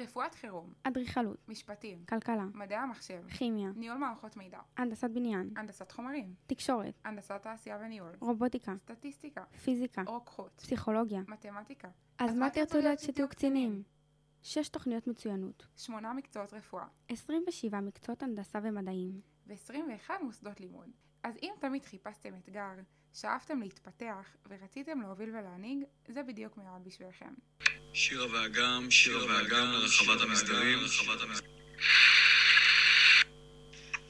רפואת חירום, אדריכלות, משפטים, כלכלה, מדעי המחשב, כימיה, ניהול מערכות מידע, הנדסת בניין, הנדסת חומרים, תקשורת, הנדסת תעשייה וניהול, רובוטיקה, סטטיסטיקה, פיזיקה, רוקחות, פסיכולוגיה. מתמטיקה, אז מה תרצו לדעת שתהיו קצינים? שש תוכניות מצוינות, שמונה מקצועות רפואה 27 מקצועות הנדסה ומדעים, ו-21 מוסדות לימוד. אז אם תמיד חיפשתם אתגר, שאפתם להתפתח ורציתם להוביל ולהנהיג, זה בדיוק מיועד בשבילכם. שירה ואגם, שירה ואגם לרחבת המסדרים, רחבת המסדרים.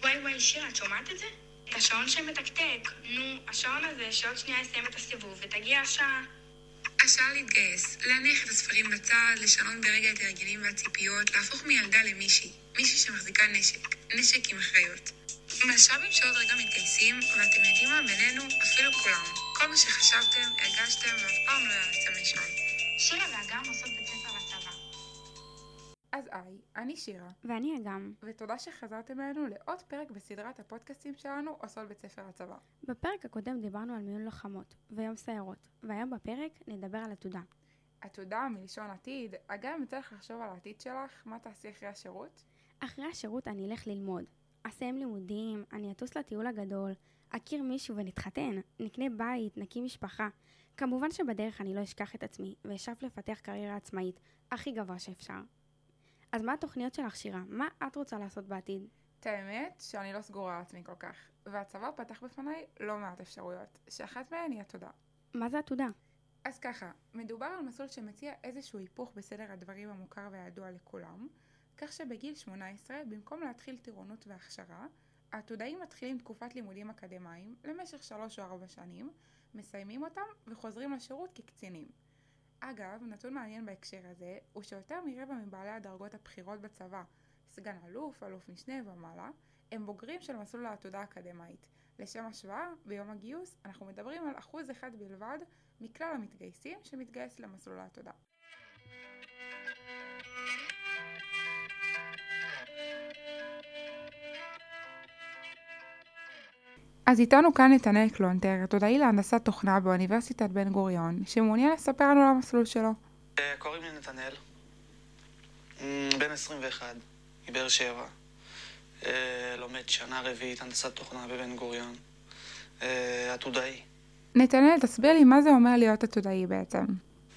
וואי וואי, שירה, את שומעת את זה? את השעון שמתקתק. נו, השעון הזה שעוד שנייה יסיים את הסיבוב ותגיע השעה. השעה להתגייס, להניח את הספרים בצד, לשנות ברגע את ההרגלים והציפיות, להפוך מילדה למישהי. מישהי שמחזיקה נשק. נשק עם אחריות. מלש"בים שעוד רגע מתגייסים, ואתם יודעים מה? בינינו, אפילו כולם. כל מה שחשבתם, הרגשתם, ואף פעם לא יעצתם לישון. שירה ואגם עושות בית ספר לצבא. אז היי, אני שירה, ואני אגם. ותודה שחזרתם אלינו לעוד פרק בסדרת הפודקאסטים שלנו עושות בית ספר הצבא. בפרק הקודם דיברנו על מיון לוחמות ויום סיירות, והיום בפרק נדבר על עתודה. עתודה מלשון עתיד, אגם יצא לך לחשוב על העתיד שלך, מה תעשי אחרי השירות? אחרי השירות אני אלך ללמוד. אסיים לימודים, אני אטוס לטיול הגדול, אכיר מישהו ונתחתן, נקנה בית, נקים משפחה. כמובן שבדרך אני לא אשכח את עצמי, ואשאף לפתח קריירה עצמאית, הכי גבוה שאפשר. אז מה התוכניות שלך, שירה? מה את רוצה לעשות בעתיד? את האמת שאני לא סגורה על עצמי כל כך, והצבא פתח בפניי לא מעט אפשרויות, שאחת מהן היא עתודה. מה זה עתודה? אז ככה, מדובר על מסלול שמציע איזשהו היפוך בסדר הדברים המוכר והידוע לכולם, כך שבגיל 18, במקום להתחיל טירונות והכשרה, העתודאים מתחילים תקופת לימודים אקדמיים למשך 3 או 4 שנים, מסיימים אותם וחוזרים לשירות כקצינים. אגב, נתון מעניין בהקשר הזה, הוא שיותר מרבע מבעלי הדרגות הבכירות בצבא, סגן אלוף, אלוף משנה ומעלה, הם בוגרים של מסלול העתודה האקדמאית. לשם השוואה, ביום הגיוס אנחנו מדברים על אחוז אחד בלבד מכלל המתגייסים שמתגייס למסלול העתודה. אז איתנו כאן נתנאל קלונטר, עתודאי להנדסת תוכנה באוניברסיטת בן גוריון, שמעוניין לספר לנו על המסלול שלו. אה, קוראים לי נתנאל, אמ, בן 21, מבאר שבע. אה, לומד שנה רביעית הנדסת תוכנה בבן גוריון. אה, עתודאי. נתנאל, תסביר לי מה זה אומר להיות עתודאי בעצם.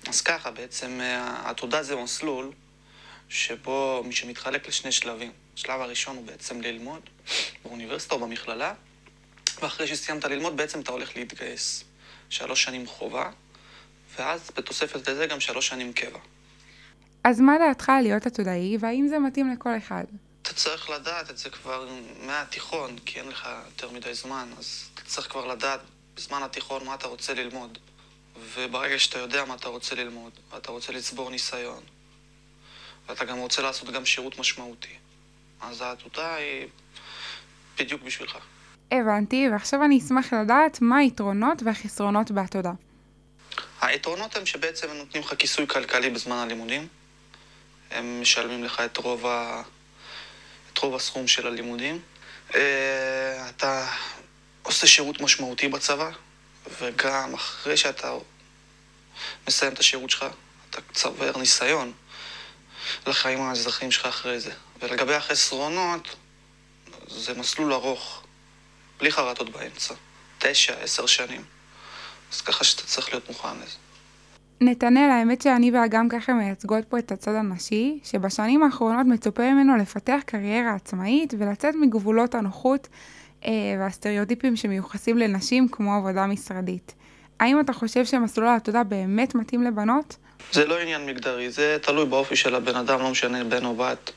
אז ככה, בעצם אה, העתודה זה מסלול שבו מי שמתחלק לשני שלבים. השלב הראשון הוא בעצם ללמוד באוניברסיטה או במכללה, ואחרי שסיימת ללמוד בעצם אתה הולך להתגייס. שלוש שנים חובה, ואז בתוספת לזה גם שלוש שנים קבע. אז מה דעתך על להיות עתודאי, והאם זה מתאים לכל אחד? אתה צריך לדעת את זה כבר מהתיכון, כי אין לך יותר מדי זמן, אז אתה צריך כבר לדעת בזמן התיכון מה אתה רוצה ללמוד. וברגע שאתה יודע מה אתה רוצה ללמוד, ואתה רוצה לצבור ניסיון, ואתה גם רוצה לעשות גם שירות משמעותי, אז העתודה היא בדיוק בשבילך. הבנתי, ועכשיו אני אשמח לדעת מה היתרונות והחסרונות בעתודה. היתרונות הם שבעצם הם נותנים לך כיסוי כלכלי בזמן הלימודים. הם משלמים לך את רוב, ה... את רוב הסכום של הלימודים. אה, אתה עושה שירות משמעותי בצבא, וגם אחרי שאתה מסיים את השירות שלך, אתה צובר ניסיון לחיים האזרחיים שלך אחרי זה. ולגבי החסרונות, זה מסלול ארוך, בלי חרטות באמצע. תשע, עשר שנים. אז ככה שאתה צריך להיות מוכן לזה. נתנאל, האמת שאני ואגם ככה מייצגות פה את הצד הנשי, שבשנים האחרונות מצופה ממנו לפתח קריירה עצמאית ולצאת מגבולות הנוחות אה, והסטריאוטיפים שמיוחסים לנשים כמו עבודה משרדית. האם אתה חושב שמסלול העתודה באמת מתאים לבנות? זה לא עניין מגדרי, זה תלוי באופי של הבן אדם, לא משנה בן או בת.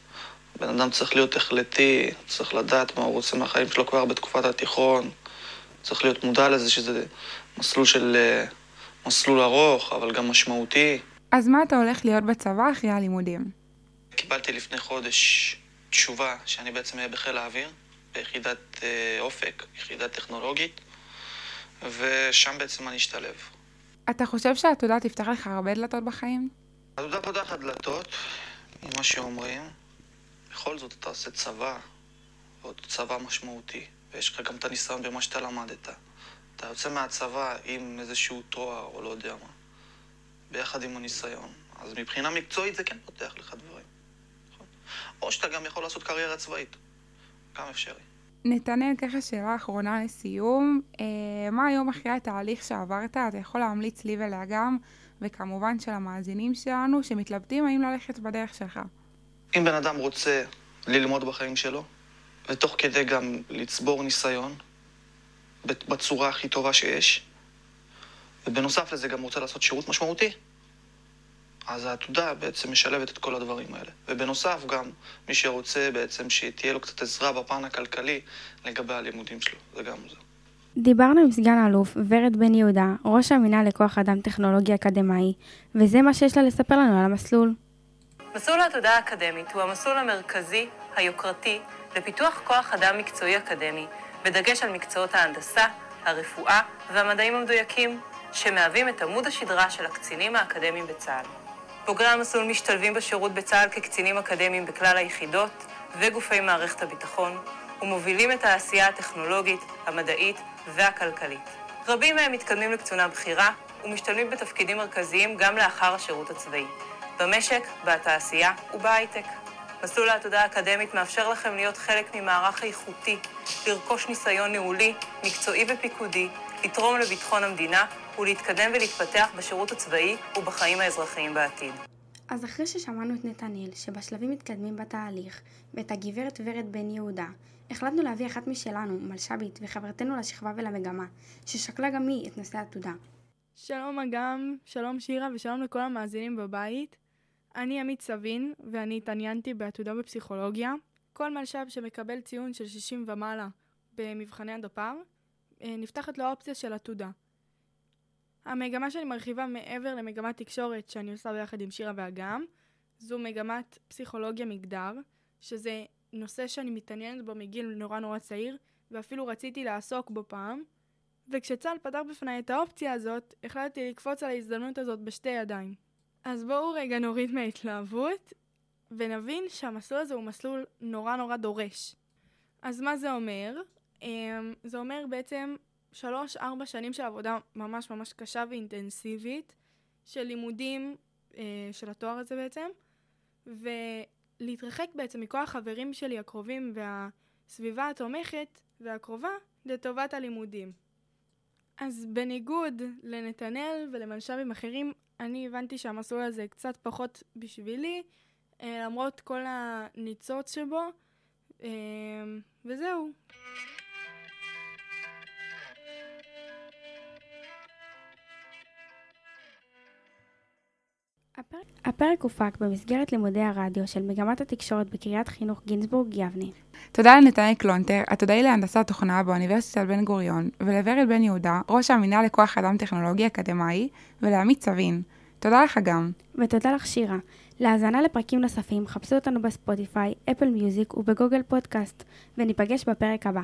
בן אדם צריך להיות החלטי, צריך לדעת מה הוא רוצה מהחיים שלו כבר בתקופת התיכון. צריך להיות מודע לזה שזה מסלול של... אה, מסלול ארוך, אבל גם משמעותי. אז מה אתה הולך להיות בצבא אחרי הלימודים? קיבלתי לפני חודש תשובה שאני בעצם אהיה בחיל האוויר, ביחידת אה, אופק, יחידה טכנולוגית, ושם בעצם אני אשתלב. אתה חושב שהעתודה תפתח לך הרבה דלתות בחיים? עתודה פותחת דלתות, ממה שאומרים. בכל זאת אתה עושה צבא, ועוד צבא משמעותי, ויש לך גם את הניסיון במה שאתה למדת. אתה יוצא מהצבא עם איזשהו תואר, או לא יודע מה, ביחד עם הניסיון. אז מבחינה מקצועית זה כן פותח לך דברים. או שאתה גם יכול לעשות קריירה צבאית. גם אפשרי. נתנאל, ככה שאלה אחרונה לסיום. אה, מה היום אחרי התהליך שעברת, אתה יכול להמליץ לי ולאגם, וכמובן של המאזינים שלנו, שמתלבטים האם ללכת בדרך שלך? אם בן אדם רוצה ללמוד בחיים שלו, ותוך כדי גם לצבור ניסיון בצורה הכי טובה שיש, ובנוסף לזה גם רוצה לעשות שירות משמעותי, אז העתודה בעצם משלבת את כל הדברים האלה. ובנוסף גם מי שרוצה בעצם שתהיה לו קצת עזרה בפן הכלכלי לגבי הלימודים שלו, זה גם זה. דיברנו עם סגן האלוף ורד בן יהודה, ראש המינהל לכוח אדם טכנולוגי אקדמאי, וזה מה שיש לה לספר לנו על המסלול. מסלול העתודה האקדמית הוא המסלול המרכזי, היוקרתי, לפיתוח כוח אדם מקצועי אקדמי, בדגש על מקצועות ההנדסה, הרפואה והמדעים המדויקים, שמהווים את עמוד השדרה של הקצינים האקדמיים בצה"ל. בוגרי המסלול משתלבים בשירות בצה"ל כקצינים אקדמיים בכלל היחידות וגופי מערכת הביטחון, ומובילים את העשייה הטכנולוגית, המדעית והכלכלית. רבים מהם מתקדמים לקצונה בכירה ומשתלמים בתפקידים מרכזיים גם לאחר השירות הצבאי, במשק, בתעשייה ובהייטק. מסלול העתודה האקדמית מאפשר לכם להיות חלק ממערך איכותי, לרכוש ניסיון ניהולי, מקצועי ופיקודי, לתרום לביטחון המדינה ולהתקדם ולהתפתח בשירות הצבאי ובחיים האזרחיים בעתיד. אז אחרי ששמענו את נתנאל, שבשלבים מתקדמים בתהליך, ואת הגברת ורד בן יהודה, החלטנו להביא אחת משלנו, מלש"בית וחברתנו לשכבה ולמגמה, ששקלה גם היא את נושא העתודה. שלום אגם, שלום שירה ושלום לכל המאזינים בבית. אני עמית סבין, ואני התעניינתי בעתודה בפסיכולוגיה. כל מלש"ב שמקבל ציון של 60 ומעלה במבחני הדפ"ר, אה, נפתחת לו האופציה של עתודה. המגמה שאני מרחיבה מעבר למגמת תקשורת שאני עושה ביחד עם שירה ואגם, זו מגמת פסיכולוגיה מגדר, שזה נושא שאני מתעניינת בו מגיל נורא נורא צעיר, ואפילו רציתי לעסוק בו פעם. וכשצה"ל פתח בפניי את האופציה הזאת, החלטתי לקפוץ על ההזדמנות הזאת בשתי ידיים. אז בואו רגע נוריד מההתלהבות, ונבין שהמסלול הזה הוא מסלול נורא נורא דורש. אז מה זה אומר? אמ, זה אומר בעצם שלוש-ארבע שנים של עבודה ממש ממש קשה ואינטנסיבית, של לימודים אה, של התואר הזה בעצם, ולהתרחק בעצם מכל החברים שלי הקרובים והסביבה התומכת והקרובה לטובת הלימודים. אז בניגוד לנתנאל ולמלש"בים אחרים, אני הבנתי שהמסלול הזה קצת פחות בשבילי, אה, למרות כל הניצוץ שבו, אה, וזהו. הפרק, הופק במסגרת לימודי הרדיו של מגמת התקשורת בקריית חינוך גינזבורג יבנה. תודה לנתנאל קלונטר, עתודאי להנדסת תוכנה באוניברסיטת בן גוריון, ולוורד בן יהודה, ראש המינהל לכוח אדם טכנולוגי אקדמאי, ולעמית סבין. תודה לך גם. ותודה לך שירה. להאזנה לפרקים נוספים חפשו אותנו בספוטיפיי, אפל מיוזיק ובגוגל פודקאסט, וניפגש בפרק הבא.